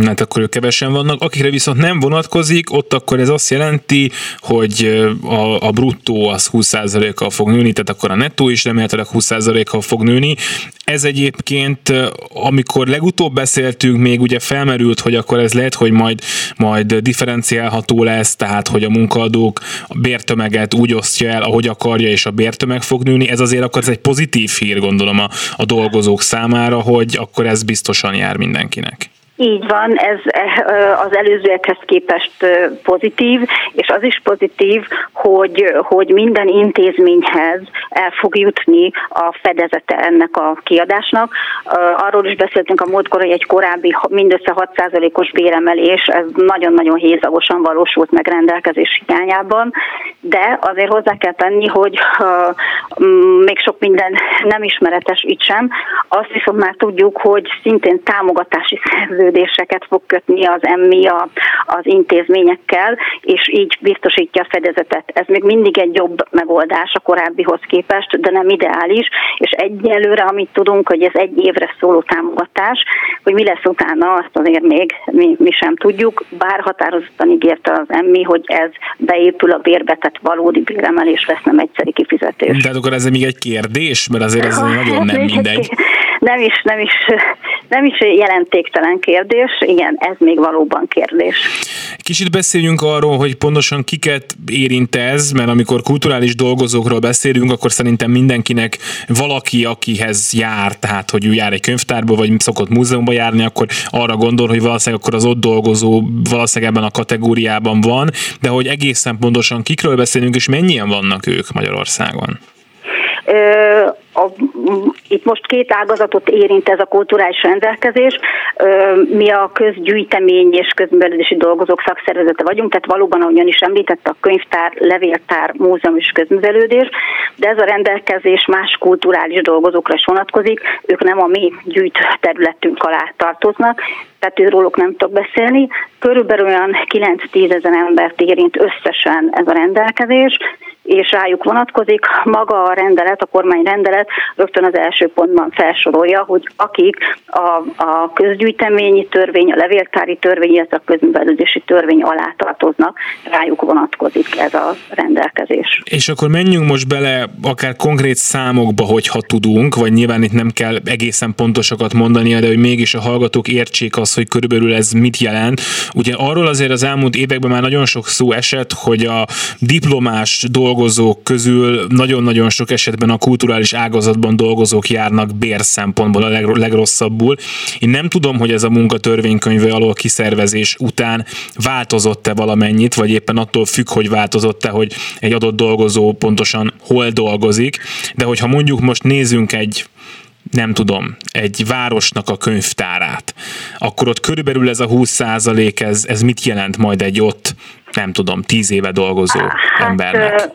Hát akkor ők kevesen vannak. Akikre viszont nem vonatkozik, ott akkor ez azt jelenti, hogy a, a bruttó az 20%-kal fog nőni, tehát akkor a nettó is remélhetőleg 20%-kal fog nőni. Ez egyébként, amikor legutóbb beszéltünk, még ugye felmerült, hogy akkor ez lehet, hogy majd, majd differenciálható lesz, tehát hogy a munkaadók a bértömeget úgy osztja el, ahogy akarja, és a bértömeg fog nőni. Ez azért akkor ez egy pozitív hír, gondolom a, a dolgozók számára, hogy akkor ez biztosan jár mindenkinek. Így van, ez eh, az előzőekhez képest eh, pozitív, és az is pozitív, hogy, hogy minden intézményhez el fog jutni a fedezete ennek a kiadásnak. Eh, arról is beszéltünk a múltkor, hogy egy korábbi mindössze 6%-os béremelés, ez nagyon-nagyon hézagosan valósult meg rendelkezés hiányában, de azért hozzá kell tenni, hogy még sok minden nem ismeretes itt sem. Azt viszont már tudjuk, hogy szintén támogatási szerző szerződéseket fog kötni az emmi a, az intézményekkel, és így biztosítja a fedezetet. Ez még mindig egy jobb megoldás a korábbihoz képest, de nem ideális, és egyelőre, amit tudunk, hogy ez egy évre szóló támogatás, hogy mi lesz utána, azt azért még mi, mi sem tudjuk, bár határozottan ígérte az emmi, hogy ez beépül a bérbe, tehát valódi béremelés lesz, nem egyszeri kifizetés. Tehát akkor ez még egy kérdés, mert azért ez nagyon nem mindegy. Nem is, nem is, nem is jelentéktelen kérdés, igen, ez még valóban kérdés. Kicsit beszéljünk arról, hogy pontosan kiket érint ez, mert amikor kulturális dolgozókról beszélünk, akkor szerintem mindenkinek valaki, akihez jár, tehát hogy ő jár egy könyvtárba, vagy szokott múzeumba járni, akkor arra gondol, hogy valószínűleg akkor az ott dolgozó valószínűleg ebben a kategóriában van, de hogy egészen pontosan kikről beszélünk, és mennyien vannak ők Magyarországon? A, itt most két ágazatot érint ez a kulturális rendelkezés. Mi a közgyűjtemény és közművelődési dolgozók szakszervezete vagyunk, tehát valóban, ahogyan is említette, a könyvtár, levéltár, múzeum és közművelődés, de ez a rendelkezés más kulturális dolgozókra is vonatkozik, ők nem a mi gyűjt területünk alá tartoznak, tehát őróluk nem tudok beszélni. Körülbelül olyan 9-10 ezer embert érint összesen ez a rendelkezés, és rájuk vonatkozik. Maga a rendelet, a kormány rendelet rögtön az első pontban felsorolja, hogy akik a, a közgyűjteményi törvény, a levéltári törvény, illetve a közművelődési törvény alá tartoznak, rájuk vonatkozik ez a rendelkezés. És akkor menjünk most bele akár konkrét számokba, hogyha tudunk, vagy nyilván itt nem kell egészen pontosakat mondania, de hogy mégis a hallgatók értsék azt, hogy körülbelül ez mit jelent. Ugye arról azért az elmúlt években már nagyon sok szó esett, hogy a diplomás dolgozók közül nagyon-nagyon sok esetben a kulturális ágazatban dolgozók járnak bér szempontból a legrosszabbul. Én nem tudom, hogy ez a munkatörvénykönyve alól kiszervezés után változott-e valamennyit, vagy éppen attól függ, hogy változott-e, hogy egy adott dolgozó pontosan hol dolgozik, de hogyha mondjuk most nézzünk egy nem tudom, egy városnak a könyvtárát, akkor ott körülbelül ez a 20 ez, ez mit jelent majd egy ott nem tudom, tíz éve dolgozó hát, embernek?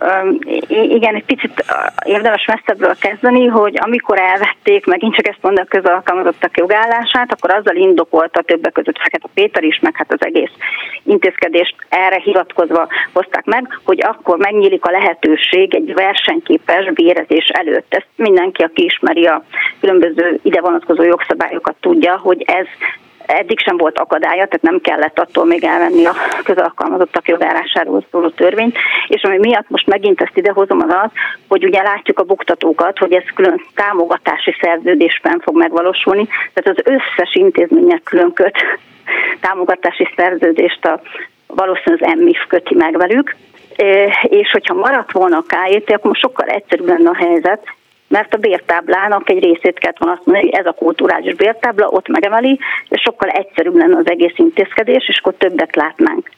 Igen, egy picit érdemes messzebbről kezdeni, hogy amikor elvették, megint csak ezt mondom, közalkalmazottak jogállását, akkor azzal indokolta többek között Fekete Péter is, meg hát az egész intézkedést erre hivatkozva hozták meg, hogy akkor megnyílik a lehetőség egy versenyképes bérezés előtt. Ezt mindenki, aki ismeri a különböző ide vonatkozó jogszabályokat tudja, hogy ez eddig sem volt akadálya, tehát nem kellett attól még elvenni a közalkalmazottak jogárásáról szóló törvényt, és ami miatt most megint ezt idehozom az az, hogy ugye látjuk a buktatókat, hogy ez külön támogatási szerződésben fog megvalósulni, tehát az összes intézmények külön köt támogatási szerződést a valószínűleg az MIF köti meg velük, és hogyha maradt volna a KIT, akkor sokkal egyszerűbb lenne a helyzet, mert a bértáblának egy részét kellett volna azt mondani, hogy ez a kulturális bértábla, ott megemeli, és sokkal egyszerűbb lenne az egész intézkedés, és akkor többet látnánk.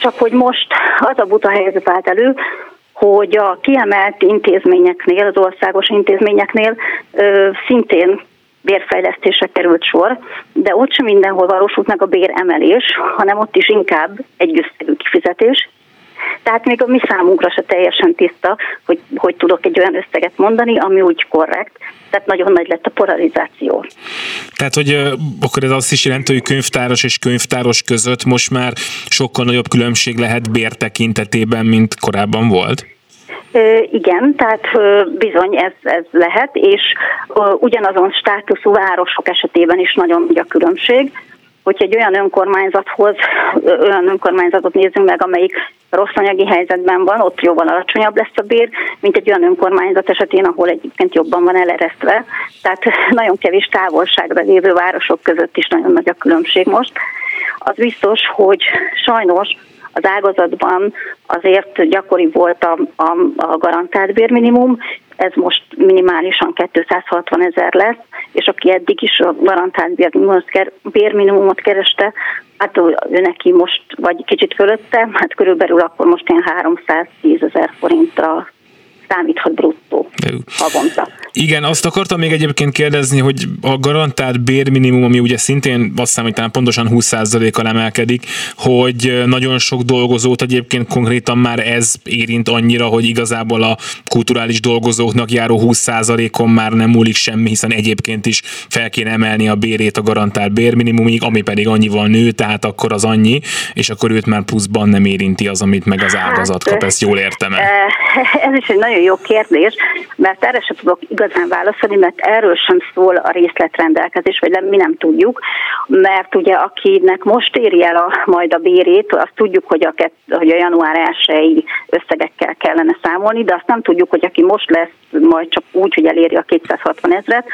Csak hogy most az a buta helyzet állt elő, hogy a kiemelt intézményeknél, az országos intézményeknél ö, szintén bérfejlesztésre került sor, de ott sem mindenhol valósult meg a béremelés, hanem ott is inkább egy összegű kifizetés, tehát még a mi számunkra se teljesen tiszta, hogy, hogy tudok egy olyan összeget mondani, ami úgy korrekt. Tehát nagyon nagy lett a polarizáció. Tehát, hogy akkor ez azt is jelenti, hogy könyvtáros és könyvtáros között most már sokkal nagyobb különbség lehet bér tekintetében, mint korábban volt? Igen, tehát bizony ez, ez lehet, és ugyanazon státuszú városok esetében is nagyon nagy a különbség hogyha egy olyan önkormányzathoz, olyan önkormányzatot nézzünk meg, amelyik rossz anyagi helyzetben van, ott jóval alacsonyabb lesz a bér, mint egy olyan önkormányzat esetén, ahol egyébként jobban van eleresztve. Tehát nagyon kevés távolságra lévő városok között is nagyon nagy a különbség most. Az biztos, hogy sajnos az ágazatban azért gyakori volt a, a, a garantált bérminimum, ez most minimálisan 260 ezer lesz, és aki eddig is a garantált bérminimumot kereste, hát ő neki most, vagy kicsit fölötte, hát körülbelül akkor most ilyen 310 ezer forintra számíthat bruttó havonta. Igen, azt akartam még egyébként kérdezni, hogy a garantált bérminimum, ami ugye szintén azt hiszem, hogy talán pontosan 20%-kal emelkedik, hogy nagyon sok dolgozót egyébként konkrétan már ez érint annyira, hogy igazából a kulturális dolgozóknak járó 20%-on már nem múlik semmi, hiszen egyébként is fel kéne emelni a bérét a garantált bérminimumig, ami pedig annyival nő, tehát akkor az annyi, és akkor őt már pluszban nem érinti az, amit meg az ágazat kap, ezt jól értem -e? Ez is egy nagyon jó kérdés, mert erre sem tudok igazán válaszolni, mert erről sem szól a részletrendelkezés, vagy mi nem tudjuk, mert ugye akinek most éri el a, majd a bérét, azt tudjuk, hogy a, hogy a január 1 összegekkel kellene számolni, de azt nem tudjuk, hogy aki most lesz majd csak úgy, hogy eléri a 260 ezret,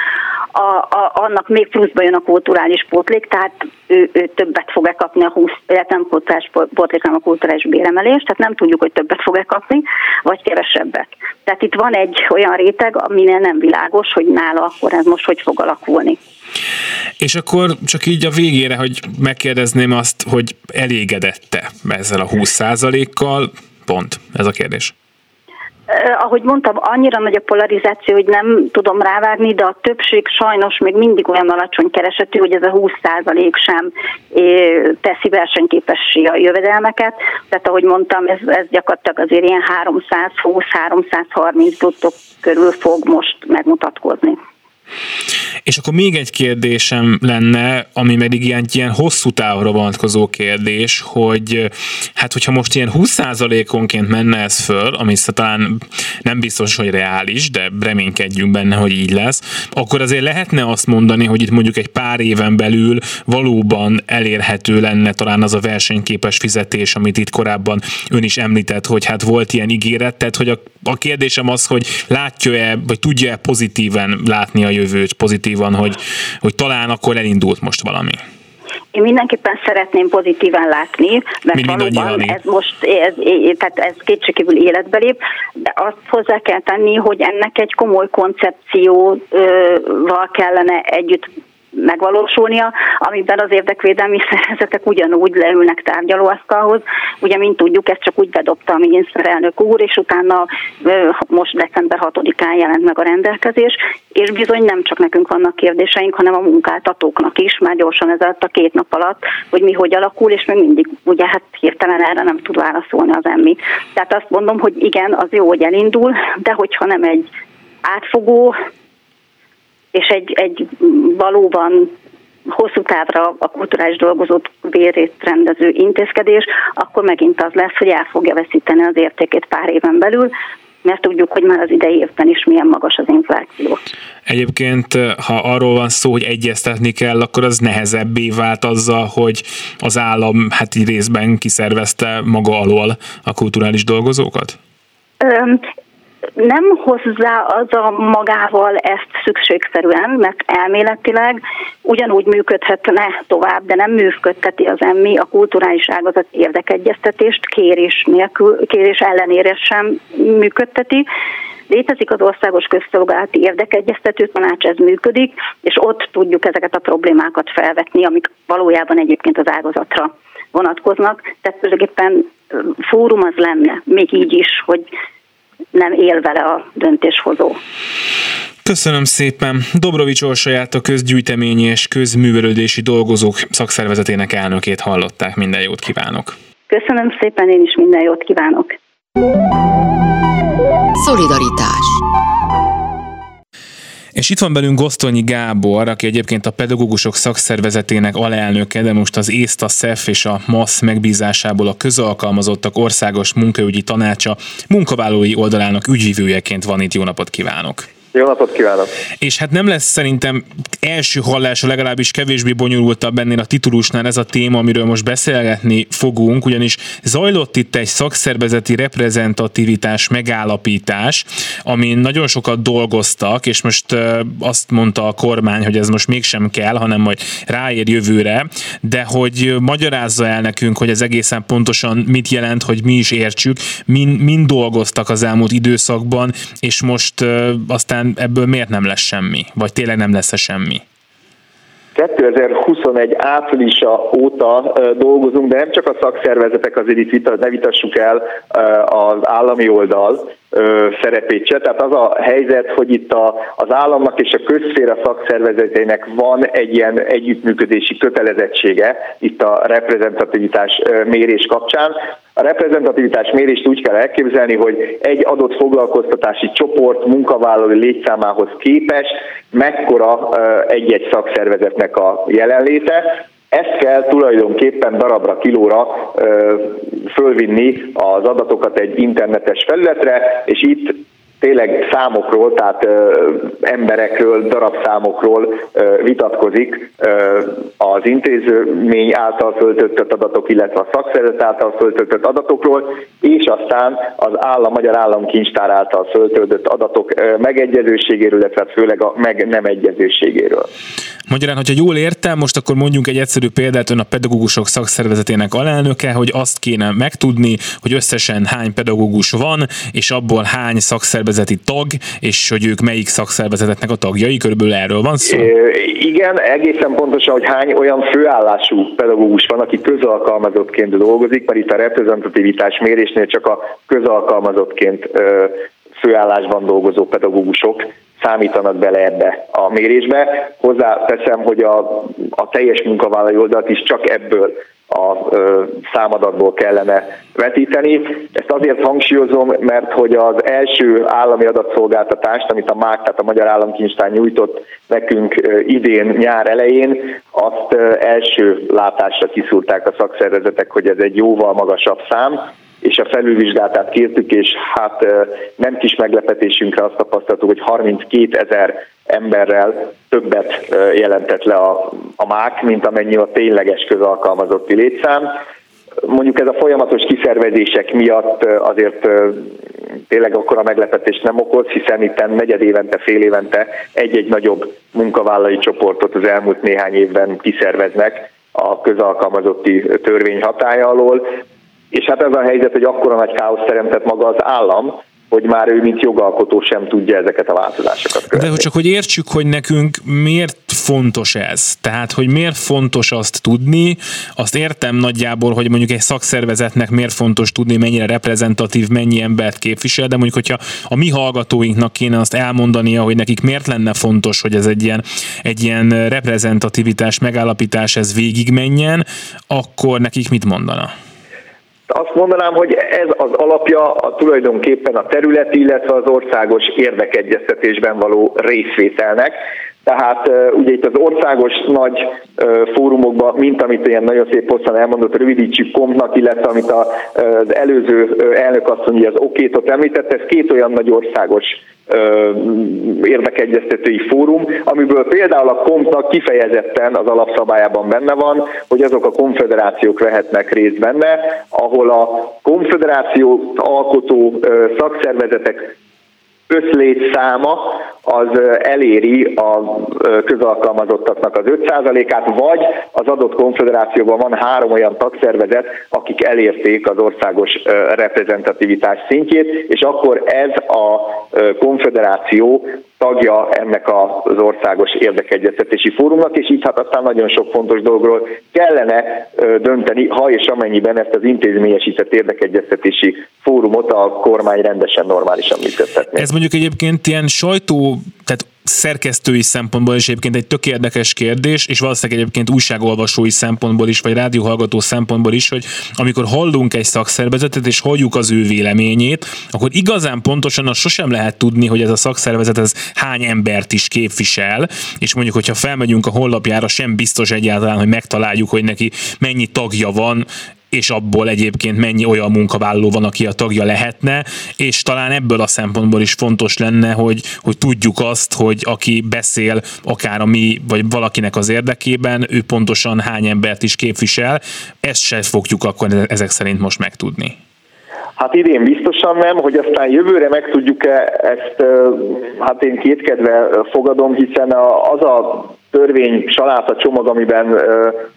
a, a, annak még pluszba jön a kulturális pótlék, tehát ő, ő többet fog-e kapni a 20, illetve nem kulturális pótlék, hanem a kulturális béremelés, tehát nem tudjuk, hogy többet fog-e kapni, vagy kevesebbet. Tehát itt van egy olyan réteg, aminél nem világos, hogy nála akkor ez most hogy fog alakulni. És akkor csak így a végére, hogy megkérdezném azt, hogy elégedette ezzel a 20%-kal, pont, ez a kérdés ahogy mondtam, annyira nagy a polarizáció, hogy nem tudom rávágni, de a többség sajnos még mindig olyan alacsony keresetű, hogy ez a 20% sem teszi versenyképessé a jövedelmeket. Tehát ahogy mondtam, ez, ez gyakorlatilag azért ilyen 320-330 bruttó körül fog most megmutatkozni. És akkor még egy kérdésem lenne, ami pedig ilyen, ilyen hosszú távra vonatkozó kérdés, hogy hát hogyha most ilyen 20%-onként menne ez föl, ami talán nem biztos, hogy reális, de reménykedjünk benne, hogy így lesz, akkor azért lehetne azt mondani, hogy itt mondjuk egy pár éven belül valóban elérhető lenne talán az a versenyképes fizetés, amit itt korábban ön is említett, hogy hát volt ilyen ígéret, tehát hogy a, a kérdésem az, hogy látja-e, vagy tudja-e pozitíven látni a jövőt, pozitívan, hogy, hogy talán akkor elindult most valami? Én mindenképpen szeretném pozitívan látni, mert Mind valóban ez most, ez, tehát ez kétségkívül életbe lép, de azt hozzá kell tenni, hogy ennek egy komoly koncepcióval kellene együtt megvalósulnia, amiben az érdekvédelmi szervezetek ugyanúgy leülnek tárgyalóasztalhoz. Ugye, mint tudjuk, ezt csak úgy bedobta a miniszterelnök úr, és utána most december 6-án jelent meg a rendelkezés, és bizony nem csak nekünk vannak kérdéseink, hanem a munkáltatóknak is, már gyorsan ez a két nap alatt, hogy mi hogy alakul, és még mindig ugye hát hirtelen erre nem tud válaszolni az emmi. Tehát azt mondom, hogy igen, az jó, hogy elindul, de hogyha nem egy átfogó, és egy, egy valóban hosszú távra a kulturális dolgozót bérét rendező intézkedés, akkor megint az lesz, hogy el fogja veszíteni az értékét pár éven belül, mert tudjuk, hogy már az idei évben is milyen magas az infláció. Egyébként, ha arról van szó, hogy egyeztetni kell, akkor az nehezebbé vált azzal, hogy az állam hát részben kiszervezte maga alól a kulturális dolgozókat? Nem hozza az a magával ezt szükségszerűen, mert elméletileg ugyanúgy működhetne tovább, de nem működteti az emmi a kulturális ágazat érdekegyeztetést kérés, nélkül, kérés ellenére sem működteti. Létezik az országos közszolgálati érdekegyeztető tanács, ez működik, és ott tudjuk ezeket a problémákat felvetni, amik valójában egyébként az ágazatra vonatkoznak. Tehát tulajdonképpen fórum az lenne, még így is, hogy nem él vele a döntéshozó. Köszönöm szépen. Dobrovics Orsolyát a közgyűjteményi és közművelődési dolgozók szakszervezetének elnökét hallották. Minden jót kívánok. Köszönöm szépen, én is minden jót kívánok. Szolidaritás itt van belünk Gosztonyi Gábor, aki egyébként a pedagógusok szakszervezetének alelnöke, de most az ÉSZTA, SZEF és a MASZ megbízásából a közalkalmazottak országos munkaügyi tanácsa munkavállalói oldalának ügyvívőjeként van itt. Jó napot kívánok! Jó napot kívánok! És hát nem lesz szerintem első hallásra legalábbis kevésbé bonyolultabb ennél a titulusnál ez a téma, amiről most beszélgetni fogunk, ugyanis zajlott itt egy szakszervezeti reprezentativitás megállapítás, amin nagyon sokat dolgoztak, és most azt mondta a kormány, hogy ez most mégsem kell, hanem majd ráér jövőre, de hogy magyarázza el nekünk, hogy ez egészen pontosan mit jelent, hogy mi is értsük, mind, mind dolgoztak az elmúlt időszakban, és most aztán aztán ebből miért nem lesz semmi? Vagy tényleg nem lesz-e semmi? 2021 áprilisa óta dolgozunk, de nem csak a szakszervezetek, azért itt vita, ne vitassuk el az állami oldal szerepét se. Tehát az a helyzet, hogy itt a, az államnak és a közszféra szakszervezetének van egy ilyen együttműködési kötelezettsége itt a reprezentativitás mérés kapcsán. A reprezentativitás mérést úgy kell elképzelni, hogy egy adott foglalkoztatási csoport munkavállalói létszámához képest mekkora egy-egy szakszervezetnek a jelenléte. Ezt kell tulajdonképpen darabra, kilóra fölvinni az adatokat egy internetes felületre, és itt tényleg számokról, tehát ö, emberekről, darabszámokról ö, vitatkozik ö, az intézmény által föltöltött adatok, illetve a szakszervezet által föltöltött adatokról, és aztán az állam, magyar államkincstár által föltöltött adatok ö, megegyezőségéről, illetve főleg a meg nem egyezőségéről. Magyarán, hogyha jól értem, most akkor mondjunk egy egyszerű példát, ön a pedagógusok szakszervezetének alelnöke, hogy azt kéne megtudni, hogy összesen hány pedagógus van, és abból hány szakszervezeti tag, és hogy ők melyik szakszervezetetnek a tagjai, körülbelül erről van szó? Igen, egészen pontosan, hogy hány olyan főállású pedagógus van, aki közalkalmazottként dolgozik, mert itt a reprezentativitás mérésnél csak a közalkalmazottként főállásban dolgozó pedagógusok számítanak bele ebbe a mérésbe. Hozzáteszem, hogy a, a teljes munkavállalói oldalt is csak ebből a számadatból kellene vetíteni. Ezt azért hangsúlyozom, mert hogy az első állami adatszolgáltatást, amit a MÁK, tehát a Magyar Államkincstár nyújtott nekünk idén nyár elején, azt első látásra kiszúrták a szakszervezetek, hogy ez egy jóval magasabb szám, és a felülvizsgálatát kértük, és hát nem kis meglepetésünkre azt tapasztaltuk, hogy 32 ezer emberrel többet jelentett le a, a MÁK, mint amennyi a tényleges közalkalmazotti létszám. Mondjuk ez a folyamatos kiszervezések miatt azért tényleg akkor a meglepetés nem okoz, hiszen itt negyed évente, fél évente egy-egy nagyobb munkavállalói csoportot az elmúlt néhány évben kiszerveznek a közalkalmazotti törvény hatája alól. És hát ez a helyzet, hogy akkora nagy káosz teremtett maga az állam, hogy már ő, mint jogalkotó sem tudja ezeket a változásokat követni. De hogy csak hogy értsük, hogy nekünk miért fontos ez. Tehát, hogy miért fontos azt tudni, azt értem nagyjából, hogy mondjuk egy szakszervezetnek miért fontos tudni, mennyire reprezentatív, mennyi embert képvisel, de mondjuk, hogyha a mi hallgatóinknak kéne azt elmondania, hogy nekik miért lenne fontos, hogy ez egy ilyen, egy ilyen reprezentativitás, megállapítás ez végigmenjen, akkor nekik mit mondana? Azt mondanám, hogy ez az alapja a tulajdonképpen a területi, illetve az országos érdekegyeztetésben való részvételnek. Tehát ugye itt az országos nagy fórumokban, mint amit ilyen nagyon szép hosszan elmondott, rövidítsük kompnak, illetve amit az előző elnök asszony, az okétot említett, ez két olyan nagy országos érdekegyeztetői fórum, amiből például a kompnak kifejezetten az alapszabályában benne van, hogy azok a konfederációk vehetnek részt benne, ahol a konfederáció alkotó szakszervezetek összlétszáma az eléri a közalkalmazottaknak az 5%-át, vagy az adott konfederációban van három olyan tagszervezet, akik elérték az országos reprezentativitás szintjét, és akkor ez a konfederáció tagja ennek az országos érdekegyeztetési fórumnak, és így hát aztán nagyon sok fontos dolgról kellene dönteni, ha és amennyiben ezt az intézményesített érdekegyeztetési fórumot a kormány rendesen normálisan működtetné. Ez mondjuk egyébként ilyen sajtó, tehát szerkesztői szempontból is egyébként egy tök érdekes kérdés, és valószínűleg egyébként újságolvasói szempontból is, vagy rádióhallgató szempontból is, hogy amikor hallunk egy szakszervezetet, és halljuk az ő véleményét, akkor igazán pontosan azt sosem lehet tudni, hogy ez a szakszervezet ez hány embert is képvisel, és mondjuk, hogyha felmegyünk a honlapjára, sem biztos egyáltalán, hogy megtaláljuk, hogy neki mennyi tagja van, és abból egyébként mennyi olyan munkavállaló van, aki a tagja lehetne, és talán ebből a szempontból is fontos lenne, hogy, hogy tudjuk azt, hogy aki beszél akár a mi, vagy valakinek az érdekében, ő pontosan hány embert is képvisel, ezt se fogjuk akkor ezek szerint most megtudni. Hát idén biztosan nem, hogy aztán jövőre meg tudjuk-e ezt, hát én kétkedve fogadom, hiszen az a törvény saláta csomag, amiben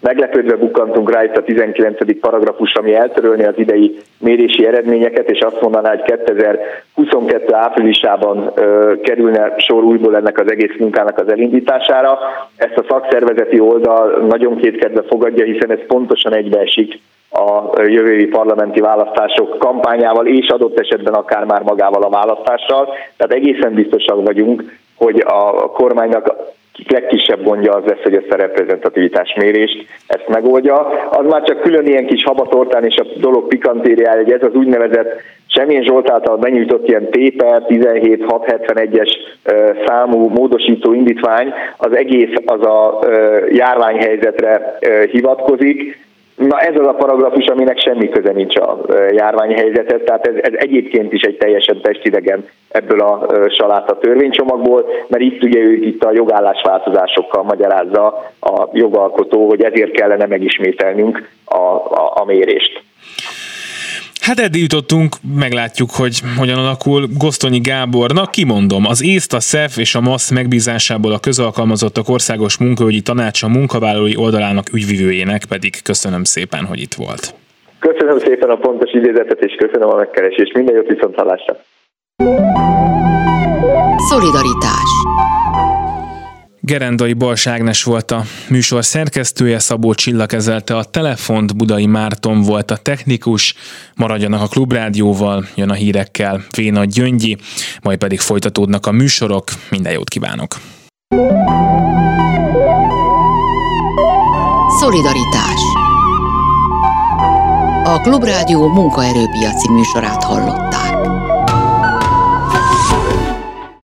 meglepődve bukkantunk rá itt a 19. paragrafus, ami eltörölni az idei mérési eredményeket, és azt mondaná, hogy 2022 áprilisában kerülne sor újból ennek az egész munkának az elindítására. Ezt a szakszervezeti oldal nagyon kétkedve fogadja, hiszen ez pontosan egybeesik a jövői parlamenti választások kampányával, és adott esetben akár már magával a választással. Tehát egészen biztosak vagyunk, hogy a kormánynak legkisebb gondja az lesz, hogy ezt a reprezentativitás mérést ezt megoldja. Az már csak külön ilyen kis habatortán és a dolog pikantériája, hogy ez az úgynevezett Semmilyen Zsolt által benyújtott ilyen téper 17671-es számú módosító indítvány, az egész az a járványhelyzetre hivatkozik, Na ez az a paragrafus, aminek semmi köze nincs a járványhelyzetet, tehát ez, ez egyébként is egy teljesen testidegen ebből a saláta törvénycsomagból, mert itt ugye ő itt a jogállásváltozásokkal magyarázza a jogalkotó, hogy ezért kellene megismételnünk a, a, a mérést. Hát eddig jutottunk, meglátjuk, hogy hogyan alakul. Gosztonyi Gábornak kimondom, az észt, a SZEF és a MASZ megbízásából a közalkalmazottak országos munkahogyi tanácsa munkavállalói oldalának ügyvivőjének pedig köszönöm szépen, hogy itt volt. Köszönöm szépen a pontos idézetet, és köszönöm a megkeresést. Minden jót viszont hallásra. Szolidaritás Gerendai Bals Ágnes volt a műsor szerkesztője, Szabó Csilla kezelte a telefont, Budai Márton volt a technikus, maradjanak a Klubrádióval, jön a hírekkel Véna Gyöngyi, majd pedig folytatódnak a műsorok, minden jót kívánok! Szolidaritás A Klubrádió munkaerőpiaci műsorát hallott.